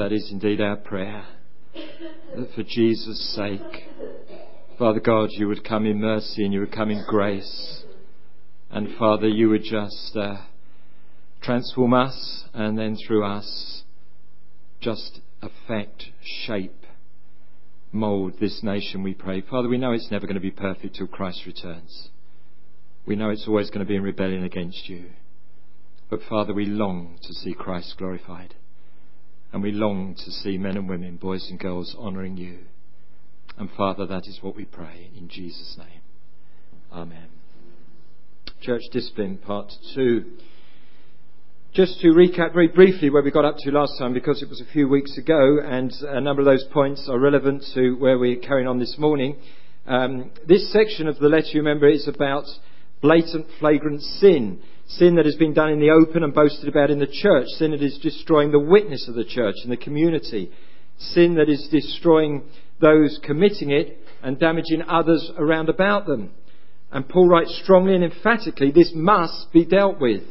that is indeed our prayer. That for Jesus' sake, Father God, you would come in mercy and you would come in grace. And Father, you would just uh, transform us and then through us just affect, shape, mould this nation, we pray. Father, we know it's never going to be perfect till Christ returns. We know it's always going to be in rebellion against you. But Father, we long to see Christ glorified. And we long to see men and women, boys and girls, honouring you. And Father, that is what we pray in Jesus' name. Amen. Church Discipline, Part 2. Just to recap very briefly where we got up to last time, because it was a few weeks ago, and a number of those points are relevant to where we're carrying on this morning. Um, this section of the letter, you remember, is about blatant, flagrant sin. Sin that has been done in the open and boasted about in the church. Sin that is destroying the witness of the church and the community. Sin that is destroying those committing it and damaging others around about them. And Paul writes strongly and emphatically, this must be dealt with.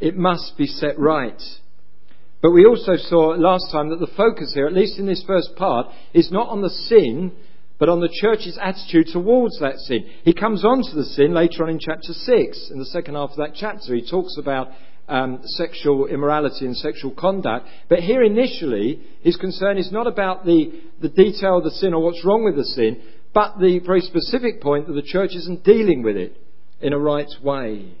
It must be set right. But we also saw last time that the focus here, at least in this first part, is not on the sin, but on the church's attitude towards that sin. He comes on to the sin later on in chapter 6. In the second half of that chapter, he talks about um, sexual immorality and sexual conduct. But here initially, his concern is not about the, the detail of the sin or what's wrong with the sin, but the very specific point that the church isn't dealing with it in a right way.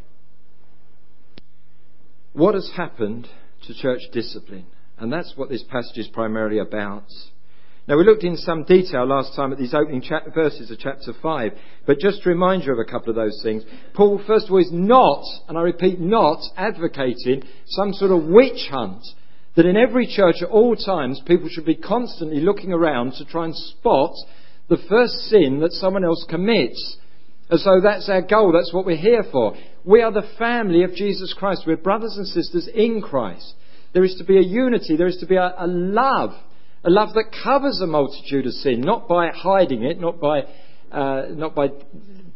What has happened to church discipline? And that's what this passage is primarily about. Now, we looked in some detail last time at these opening verses of chapter 5, but just to remind you of a couple of those things. Paul, first of all, is not, and I repeat, not advocating some sort of witch hunt that in every church at all times people should be constantly looking around to try and spot the first sin that someone else commits. As though that's our goal, that's what we're here for. We are the family of Jesus Christ. We're brothers and sisters in Christ. There is to be a unity, there is to be a, a love a love that covers a multitude of sin, not by hiding it, not by, uh, not by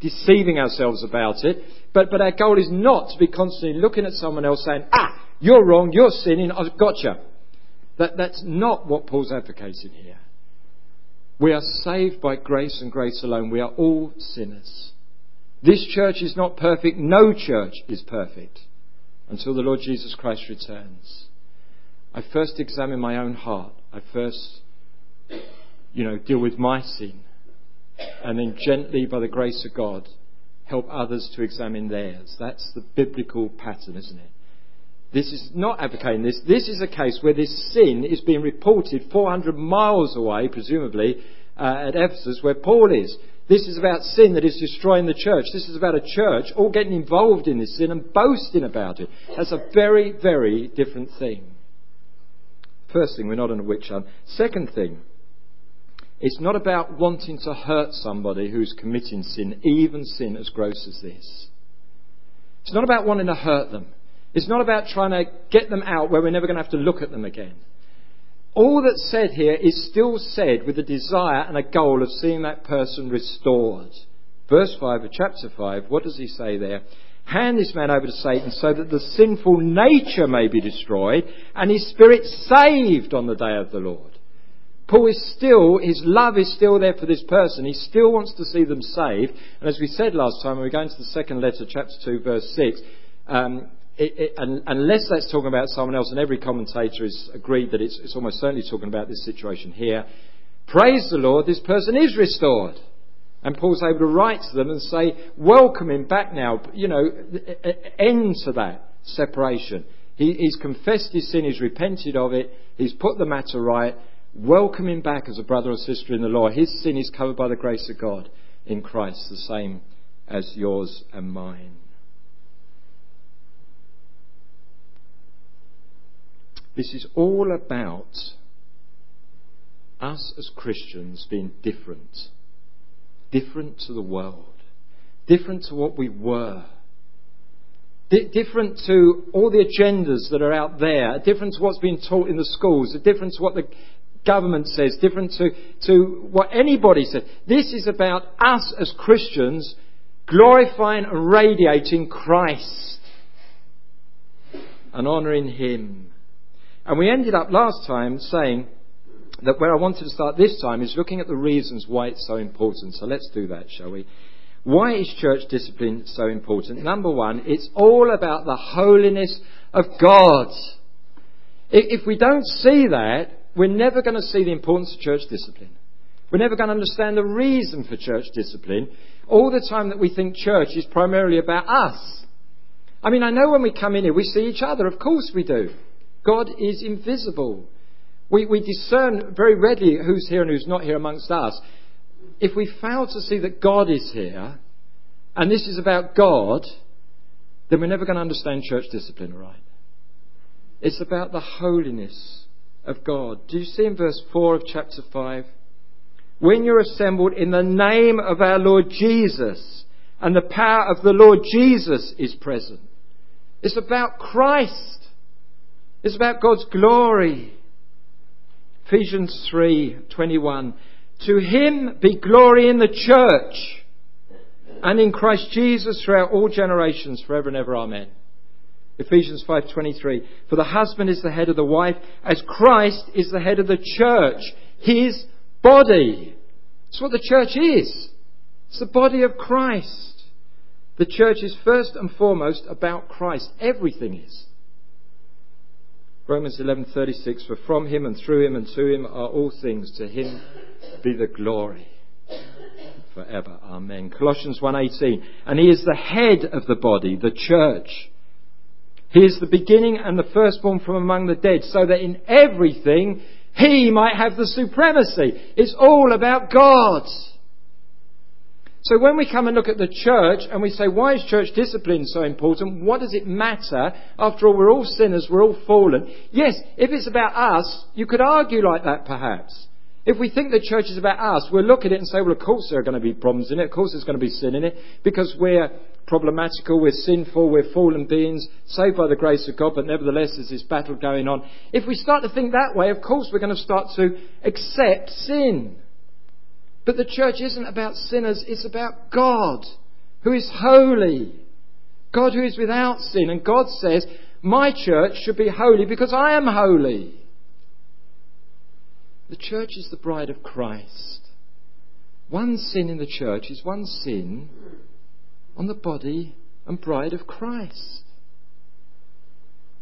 deceiving ourselves about it, but, but our goal is not to be constantly looking at someone else saying, ah, you're wrong, you're sinning, I've got you. That, that's not what Paul's advocating here. We are saved by grace and grace alone. We are all sinners. This church is not perfect. No church is perfect until the Lord Jesus Christ returns. I first examine my own heart. I first, you know, deal with my sin. And then gently, by the grace of God, help others to examine theirs. That's the biblical pattern, isn't it? This is not advocating this. This is a case where this sin is being reported 400 miles away, presumably, uh, at Ephesus, where Paul is. This is about sin that is destroying the church. This is about a church all getting involved in this sin and boasting about it. That's a very, very different thing. First thing, we're not on a witch hunt. Second thing, it's not about wanting to hurt somebody who's committing sin, even sin as gross as this. It's not about wanting to hurt them. It's not about trying to get them out where we're never going to have to look at them again. All that's said here is still said with a desire and a goal of seeing that person restored. Verse 5 of chapter 5, what does he say there? Hand this man over to Satan so that the sinful nature may be destroyed and his spirit saved on the day of the Lord. Paul is still, his love is still there for this person. He still wants to see them saved. And as we said last time, when we go into the second letter, chapter 2, verse 6, um, it, it, unless that's talking about someone else, and every commentator has agreed that it's, it's almost certainly talking about this situation here, praise the Lord, this person is restored. And Paul's able to write to them and say, welcome him back now. You know, end to that separation. He, he's confessed his sin, he's repented of it, he's put the matter right. Welcome him back as a brother or sister in the law. His sin is covered by the grace of God in Christ, the same as yours and mine. This is all about us as Christians being different different to the world, different to what we were, different to all the agendas that are out there, different to what's being taught in the schools, different to what the government says, different to, to what anybody says. This is about us as Christians glorifying and radiating Christ and honouring Him. And we ended up last time saying that where I wanted to start this time is looking at the reasons why it's so important. So let's do that, shall we? Why is church discipline so important? Number one, it's all about the holiness of God. If we don't see that, we're never going to see the importance of church discipline. We're never going to understand the reason for church discipline all the time that we think church is primarily about us. I mean, I know when we come in here, we see each other. Of course we do. God is invisible. We, we discern very readily who's here and who's not here amongst us. If we fail to see that God is here, and this is about God, then we're never going to understand church discipline right. It's about the holiness of God. Do you see in verse 4 of chapter 5? When you're assembled in the name of our Lord Jesus, and the power of the Lord Jesus is present. It's about Christ. It's about God's glory. Ephesians 3:21 To him be glory in the church and in Christ Jesus throughout all generations forever and ever amen. Ephesians 5:23 For the husband is the head of the wife as Christ is the head of the church his body. It's what the church is. It's the body of Christ. The church is first and foremost about Christ. Everything is. Romans 11:36 For from him and through him and to him are all things. To him be the glory forever. Amen. Colossians 1:18 And he is the head of the body the church. He is the beginning and the firstborn from among the dead so that in everything he might have the supremacy. It's all about God so when we come and look at the church and we say, why is church discipline so important? What does it matter? After all, we're all sinners, we're all fallen. Yes, if it's about us, you could argue like that perhaps. If we think the church is about us, we'll look at it and say, well, of course there are going to be problems in it. Of course there's going to be sin in it because we're problematical, we're sinful, we're fallen beings, saved by the grace of God, but nevertheless there's this battle going on. If we start to think that way, of course we're going to start to accept sin. But the church isn't about sinners, it's about God, who is holy. God who is without sin. And God says, My church should be holy because I am holy. The church is the bride of Christ. One sin in the church is one sin on the body and bride of Christ.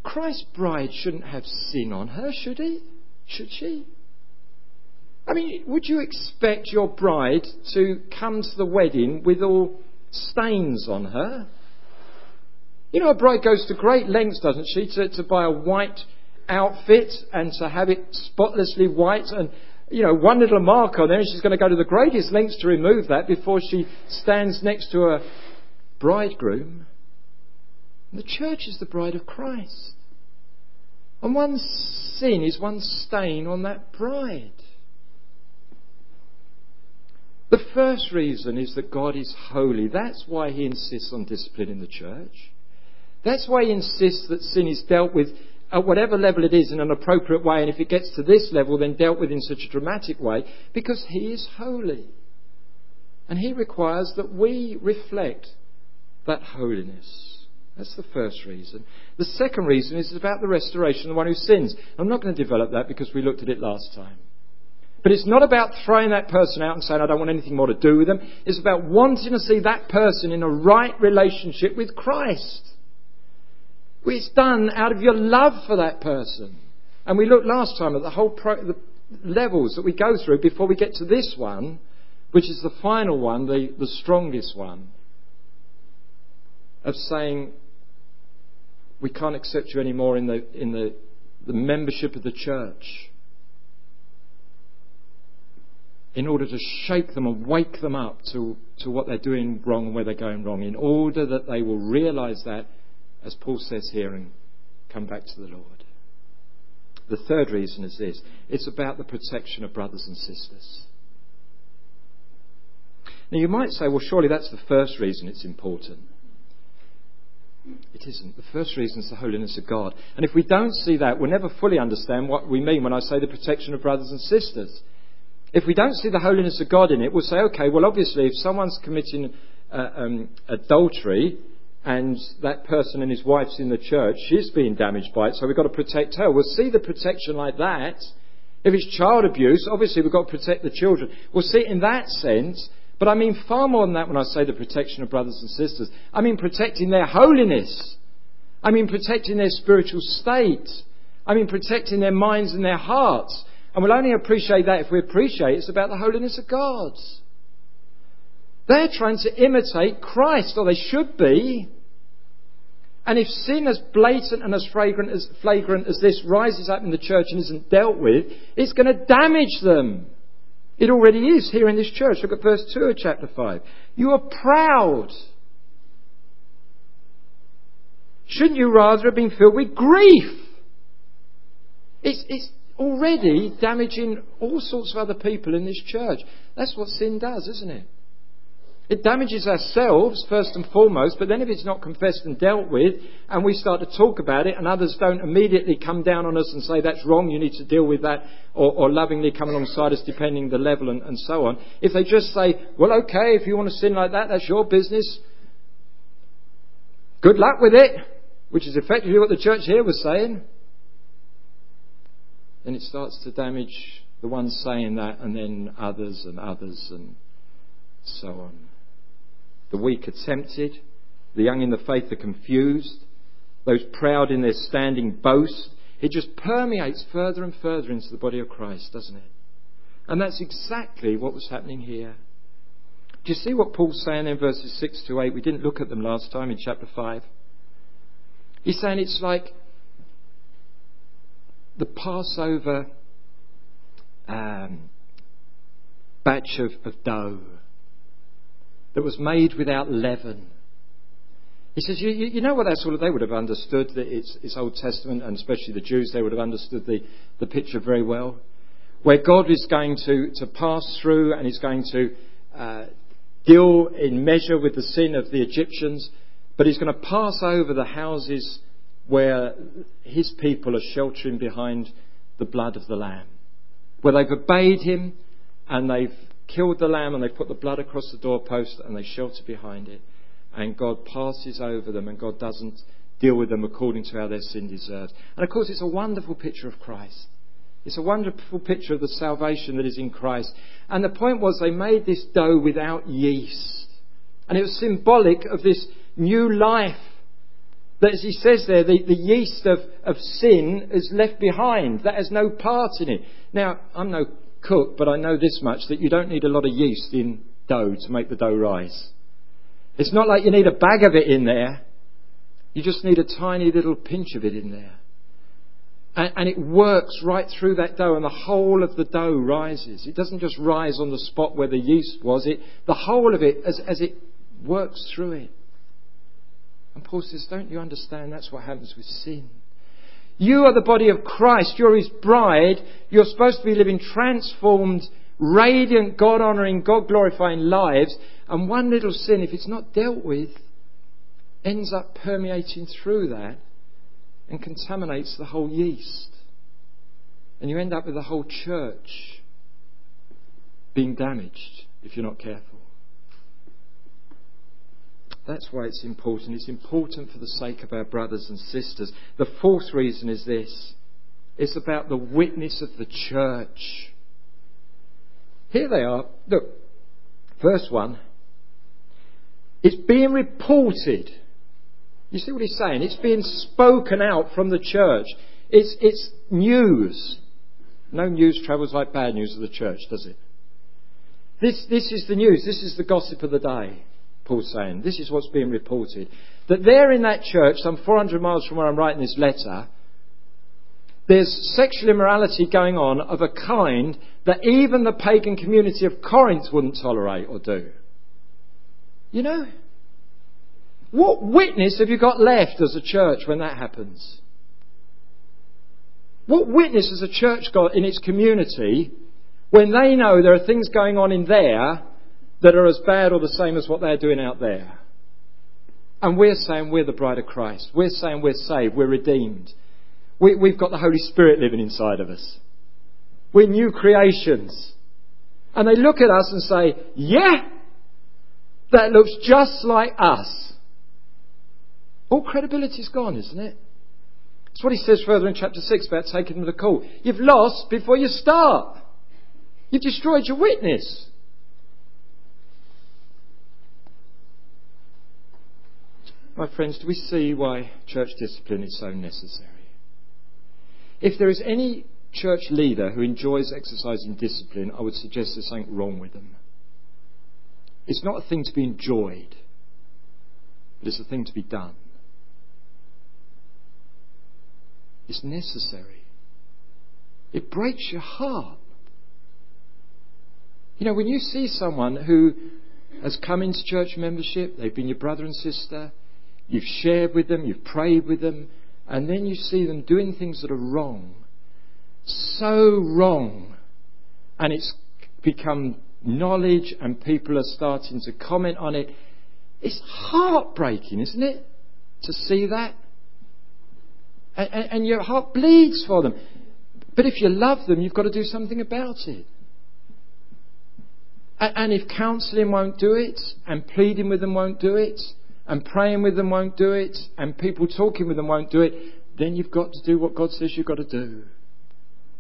Christ's bride shouldn't have sin on her, should he? Should she? I mean, would you expect your bride to come to the wedding with all stains on her? You know, a bride goes to great lengths, doesn't she, to, to buy a white outfit and to have it spotlessly white and, you know, one little mark on there, and she's going to go to the greatest lengths to remove that before she stands next to a bridegroom. And the church is the bride of Christ. And one sin is one stain on that bride. The first reason is that God is holy. That's why he insists on discipline in the church. That's why he insists that sin is dealt with at whatever level it is in an appropriate way, and if it gets to this level, then dealt with in such a dramatic way, because he is holy. And he requires that we reflect that holiness. That's the first reason. The second reason is about the restoration of the one who sins. I'm not going to develop that because we looked at it last time. But it's not about throwing that person out and saying, I don't want anything more to do with them. It's about wanting to see that person in a right relationship with Christ. It's done out of your love for that person. And we looked last time at the whole pro- the levels that we go through before we get to this one, which is the final one, the, the strongest one, of saying, we can't accept you anymore in the, in the, the membership of the church. In order to shake them and wake them up to, to what they're doing wrong and where they're going wrong, in order that they will realize that, as Paul says here, and come back to the Lord. The third reason is this it's about the protection of brothers and sisters. Now, you might say, well, surely that's the first reason it's important. It isn't. The first reason is the holiness of God. And if we don't see that, we'll never fully understand what we mean when I say the protection of brothers and sisters. If we don't see the holiness of God in it, we'll say, okay, well, obviously, if someone's committing uh, um, adultery and that person and his wife's in the church, she's being damaged by it, so we've got to protect her. We'll see the protection like that. If it's child abuse, obviously we've got to protect the children. We'll see it in that sense, but I mean far more than that when I say the protection of brothers and sisters. I mean protecting their holiness. I mean protecting their spiritual state. I mean protecting their minds and their hearts. And we'll only appreciate that if we appreciate it's about the holiness of God. They're trying to imitate Christ, or they should be. And if sin as blatant and as flagrant as, flagrant as this rises up in the church and isn't dealt with, it's going to damage them. It already is here in this church. Look at verse 2 of chapter 5. You are proud. Shouldn't you rather have been filled with grief? It's, it's already damaging all sorts of other people in this church. That's what sin does, isn't it? It damages ourselves first and foremost, but then if it's not confessed and dealt with, and we start to talk about it, and others don't immediately come down on us and say that's wrong, you need to deal with that, or, or lovingly come alongside us depending the level and, and so on. If they just say, well, okay, if you want to sin like that, that's your business. Good luck with it, which is effectively what the church here was saying. Then it starts to damage the ones saying that, and then others and others and so on. The weak are tempted. The young in the faith are confused. Those proud in their standing boast. It just permeates further and further into the body of Christ, doesn't it? And that's exactly what was happening here. Do you see what Paul's saying in verses 6 to 8? We didn't look at them last time in chapter 5. He's saying it's like the Passover um, batch of, of dough that was made without leaven. He says, you, you know what that's all, they would have understood that it's, it's, Old Testament, and especially the Jews, they would have understood the, the picture very well. Where God is going to, to pass through and is going to uh, deal in measure with the sin of the Egyptians, but he's going to pass over the houses where his people are sheltering behind the blood of the Lamb. Where they've obeyed him and they've killed the lamb and they've put the blood across the doorpost and they shelter behind it. And God passes over them and God doesn't deal with them according to how their sin deserves. And of course, it's a wonderful picture of Christ. It's a wonderful picture of the salvation that is in Christ. And the point was they made this dough without yeast. And it was symbolic of this new life. That as he says there, the, the yeast of, of sin is left behind. That has no part in it. Now, I'm no cook, but I know this much that you don't need a lot of yeast in dough to make the dough rise. It's not like you need a bag of it in there. You just need a tiny little pinch of it in there. And, and, it works right through that dough, and the whole of the dough rises. It doesn't just rise on the spot where the yeast was. It, the whole of it, as, as it works through it. And Paul says, Don't you understand? That's what happens with sin. You are the body of Christ. You're his bride. You're supposed to be living transformed, radiant, God honoring, God glorifying lives. And one little sin, if it's not dealt with, ends up permeating through that and contaminates the whole yeast. And you end up with the whole church being damaged if you're not careful. That's why it's important. It's important for the sake of our brothers and sisters. The fourth reason is this it's about the witness of the church. Here they are. Look, verse 1. It's being reported. You see what he's saying? It's being spoken out from the church. It's, it's news. No news travels like bad news of the church, does it? This, this is the news. This is the gossip of the day. Paul's saying. This is what's being reported. That there in that church, some 400 miles from where I'm writing this letter, there's sexual immorality going on of a kind that even the pagan community of Corinth wouldn't tolerate or do. You know? What witness have you got left as a church when that happens? What witness has a church got in its community when they know there are things going on in there that are as bad or the same as what they're doing out there. And we're saying we're the bride of Christ. We're saying we're saved. We're redeemed. We, have got the Holy Spirit living inside of us. We're new creations. And they look at us and say, yeah, that looks just like us. All credibility's gone, isn't it? That's what he says further in chapter 6 about taking to court. You've lost before you start. You've destroyed your witness. My friends, do we see why church discipline is so necessary? If there is any church leader who enjoys exercising discipline, I would suggest there's something wrong with them. It's not a thing to be enjoyed, but it's a thing to be done. It's necessary. It breaks your heart. You know, when you see someone who has come into church membership, they've been your brother and sister, you've shared with them, you've prayed with them, and then you see them doing things that are wrong, so wrong, and it's become knowledge and people are starting to comment on it. It's heartbreaking, isn't it? To see that. And, and, and your heart bleeds for them. But if you love them, you've got to do something about it. And if counselling won't do it, and pleading with them won't do it, and praying with them won't do it, and people talking with them won't do it, then you've got to do what God says you've got to do.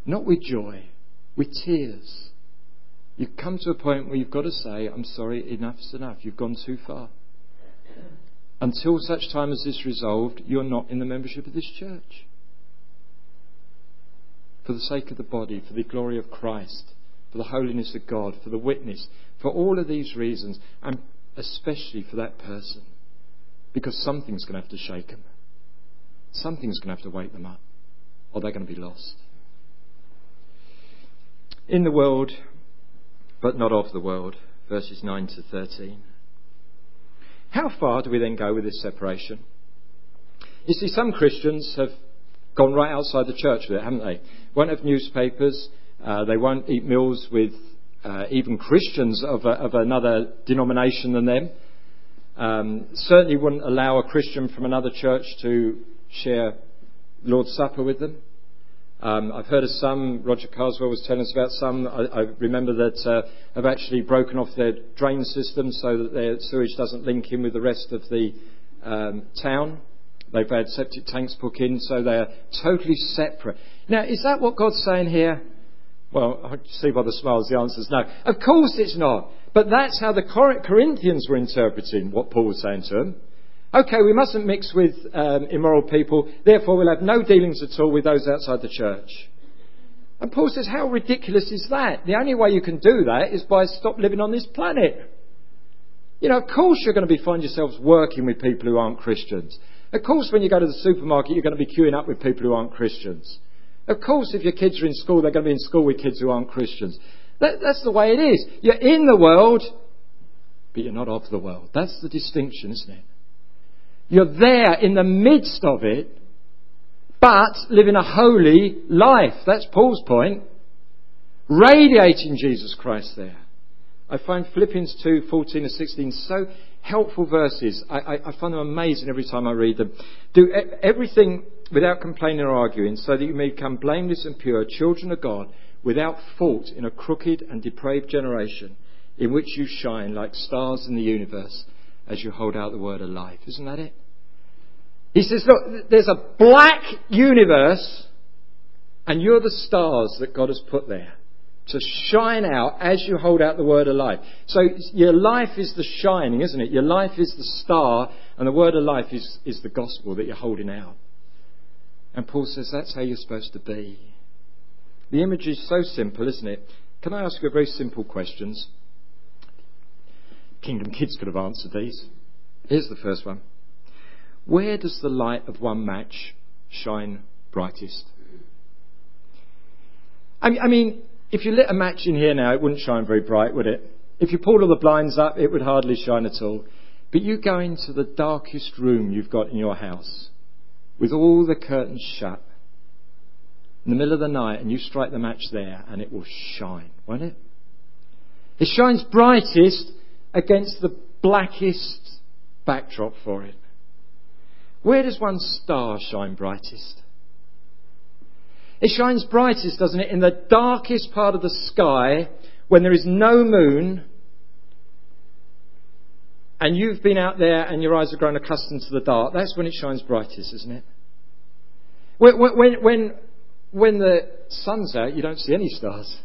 Not with joy, with tears. You've come to a point where you've got to say, I'm sorry, enough's enough. You've gone too far. Until such time as this is resolved, you're not in the membership of this church. For the sake of the body, for the glory of Christ, for the holiness of God, for the witness, for all of these reasons, and especially for that person. Because something's going to have to shake them. Something's going to have to wake them up, or they're going to be lost. In the world, but not of the world, verses 9 to 13. How far do we then go with this separation? You see, some Christians have gone right outside the church with it, haven't they? Won't have newspapers, uh, they won't eat meals with uh, even Christians of, a, of, another denomination than them. Um, certainly wouldn't allow a Christian from another church to share Lord's Supper with them. Um, I've heard of some, Roger Carswell was telling us about some, I, I remember that uh, have actually broken off their drain system so that their sewage doesn't link in with the rest of the um, town. They've had septic tanks put in, so they're totally separate. Now, is that what God's saying here? Well, I see by the smiles the answer is no. Of course it's not. But that's how the Corinthians were interpreting what Paul was saying to them. Okay, we mustn't mix with um, immoral people, therefore we'll have no dealings at all with those outside the church. And Paul says, how ridiculous is that? The only way you can do that is by stop living on this planet. You know, of course you're going to be find yourselves working with people who aren't Christians. Of course, when you go to the supermarket, you're going to be queuing up with people who aren't Christians. Of course, if your kids are in school, they're going to be in school with kids who aren't Christians. That, that's the way it is. You're in the world, but you're not of the world. That's the distinction, isn't it? You're there in the midst of it, but living a holy life. That's Paul's point. Radiating Jesus Christ there. I find Philippians 2, 14 and 16 so helpful verses. I, I, I find them amazing every time I read them. Do everything without complaining or arguing, so that you may become blameless and pure, children of God, without fault in a crooked and depraved generation, in which you shine like stars in the universe as you hold out the word of life. Isn't that it? He says, look, there's a black universe, and you're the stars that God has put there to shine out as you hold out the word of life. So your life is the shining, isn't it? Your life is the star, and the word of life is, is the gospel that you're holding out. And Paul says that's how you're supposed to be. The image is so simple, isn't it? Can I ask you a very simple questions? Kingdom Kids could have answered these. Here's the first one. Where does the light of one match shine brightest? I mean, if you lit a match in here now, it wouldn't shine very bright, would it? If you pulled all the blinds up, it would hardly shine at all. But you go into the darkest room you've got in your house, with all the curtains shut, in the middle of the night, and you strike the match there, and it will shine, won't it? It shines brightest against the blackest backdrop for it. Where does one star shine brightest? It shines brightest, doesn't it, in the darkest part of the sky when there is no moon and you've been out there and your eyes have grown accustomed to the dark, that's when it shines brightest, isn't it? When, when, when, when the sun's out, you don't see any stars.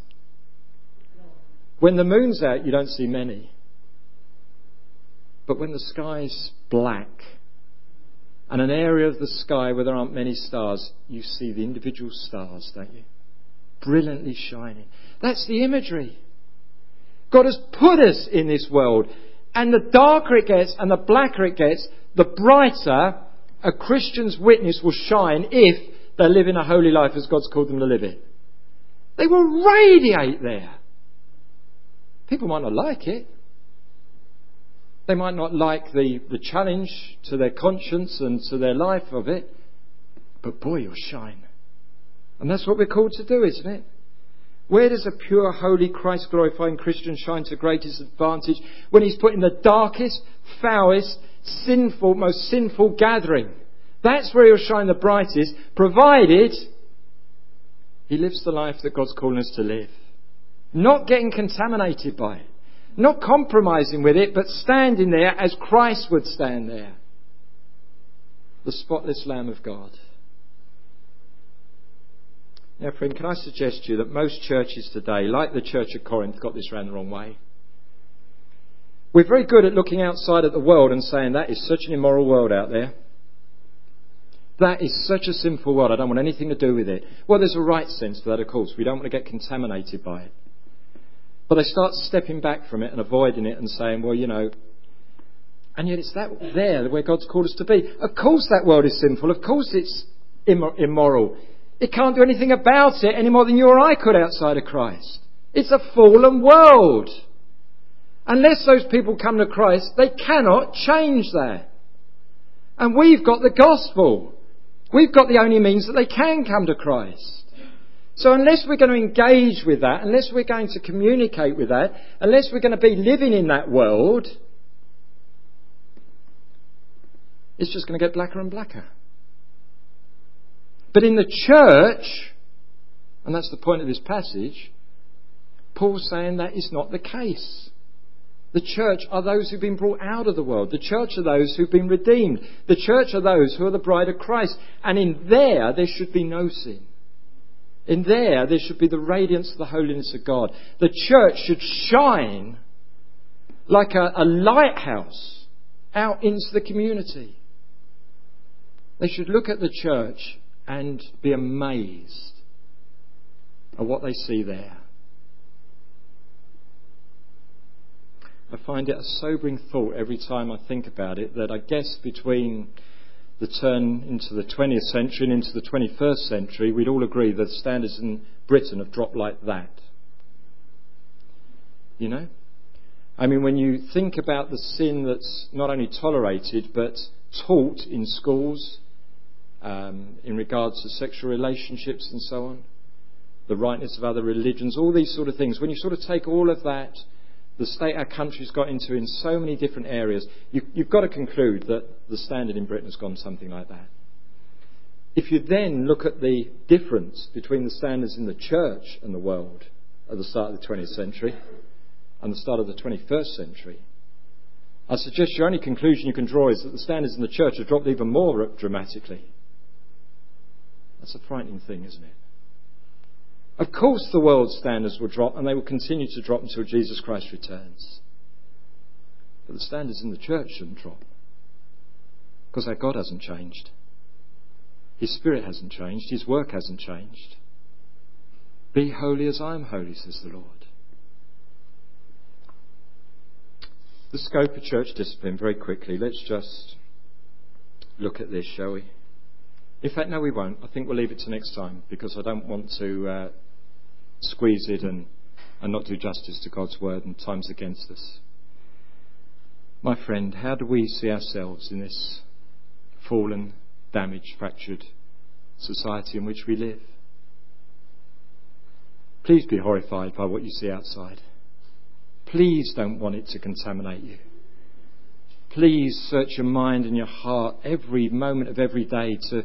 When the moon's out, you don't see many. But when the sky's black and an area of the sky where there aren't many stars, you see the individual stars, don't you? Brilliantly shining. That's the imagery. God has put us in this world. And the darker it gets and the blacker it gets, the brighter a Christian's witness will shine if they're living a holy life as God's called them to live it. They will radiate there. People might not like it. They might not like the, the challenge to their conscience and to their life of it. But boy, you'll shine. And that's what we're called to do, isn't it? Where does a pure, holy, Christ glorifying Christian shine to greatest advantage? When he's put in the darkest, foulest, sinful, most sinful gathering. That's where he'll shine the brightest, provided he lives the life that God's calling us to live. Not getting contaminated by it. Not compromising with it, but standing there as Christ would stand there. The spotless Lamb of God. Now, friend, can I suggest to you that most churches today, like the church at Corinth, got this round the wrong way? We're very good at looking outside at the world and saying that is such an immoral world out there. That is such a sinful world. I don't want anything to do with it. Well, there's a right sense for that, of course. We don't want to get contaminated by it. But they start stepping back from it and avoiding it and saying, well, you know, and yet it's that there where God's called us to be. Of course that world is sinful. Of course it's immoral. It can't do anything about it any more than you or I could outside of Christ. It's a fallen world. Unless those people come to Christ, they cannot change that. And we've got the gospel. We've got the only means that they can come to Christ. So unless we're going to engage with that, unless we're going to communicate with that, unless we're going to be living in that world, it's just going to get blacker and blacker. But in the church, and that's the point of this passage, Paul's saying that is not the case. The church are those who've been brought out of the world. The church are those who've been redeemed. The church are those who are the bride of Christ. And in there, there should be no sin. In there, there should be the radiance of the holiness of God. The church should shine like a, a lighthouse out into the community. They should look at the church and be amazed at what they see there. I find it a sobering thought every time I think about it that I guess between the turn into the 20th century and into the 21st century, we'd all agree that standards in Britain have dropped like that. You know? I mean, when you think about the sin that's not only tolerated but taught in schools, um, in regards to sexual relationships and so on, the rightness of other religions, all these sort of things. When you sort of take all of that, the state our country's got into in so many different areas, you, you've got to conclude that the standard in Britain has gone something like that. If you then look at the difference between the standards in the church and the world at the start of the 20th century and the start of the 21st century, I suggest your only conclusion you can draw is that the standards in the church have dropped even more dramatically. That's a frightening thing, isn't it? Of course, the world's standards will drop, and they will continue to drop until Jesus Christ returns. But the standards in the church shouldn't drop. Because our God hasn't changed. His Spirit hasn't changed. His work hasn't changed. Be holy as I am holy, says the Lord. The scope of church discipline, very quickly. Let's just look at this, shall we? In fact, no, we won't. I think we'll leave it to next time because I don't want to uh, squeeze it and, and not do justice to God's word and time's against us. My friend, how do we see ourselves in this fallen, damaged, fractured society in which we live? Please be horrified by what you see outside. Please don't want it to contaminate you. Please search your mind and your heart every moment of every day to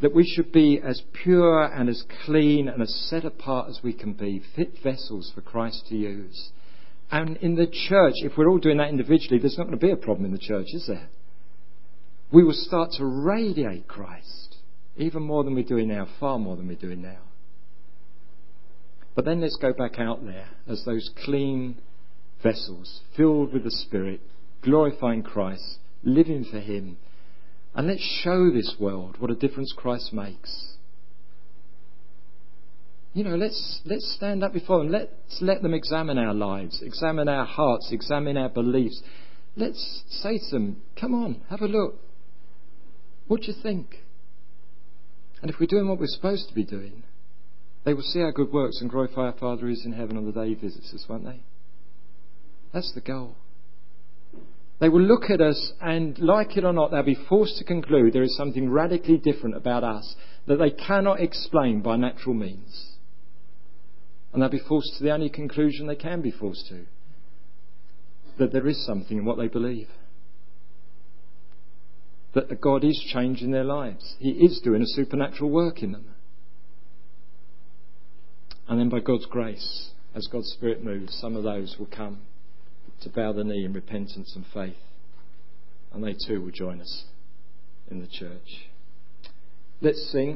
that we should be as pure and as clean and as set apart as we can be, fit vessels for Christ to use, And in the church, if we're all doing that individually, there's not going to be a problem in the church, is there? We will start to radiate Christ, even more than we're doing now, far more than we're doing now. But then let's go back out there as those clean vessels, filled with the Spirit, glorifying Christ, living for Him. And let's show this world what a difference Christ makes. You know, let's, let's stand up before them. Let's let them examine our lives, examine our hearts, examine our beliefs. Let's say to them, come on, have a look. What do you think? And if we're doing what we're supposed to be doing, they will see our good works and glorify our Father who is in heaven on the day he visits us, won't they? That's the goal. They will look at us and, like it or not, they'll be forced to conclude there is something radically different about us that they cannot explain by natural means. And they'll be forced to the only conclusion they can be forced to that there is something in what they believe. That God is changing their lives. He is doing a supernatural work in them. And then by God's grace, as God's Spirit moves, some of those will come to bow the knee in repentance and faith. And they too will join us in the church. Let's sing.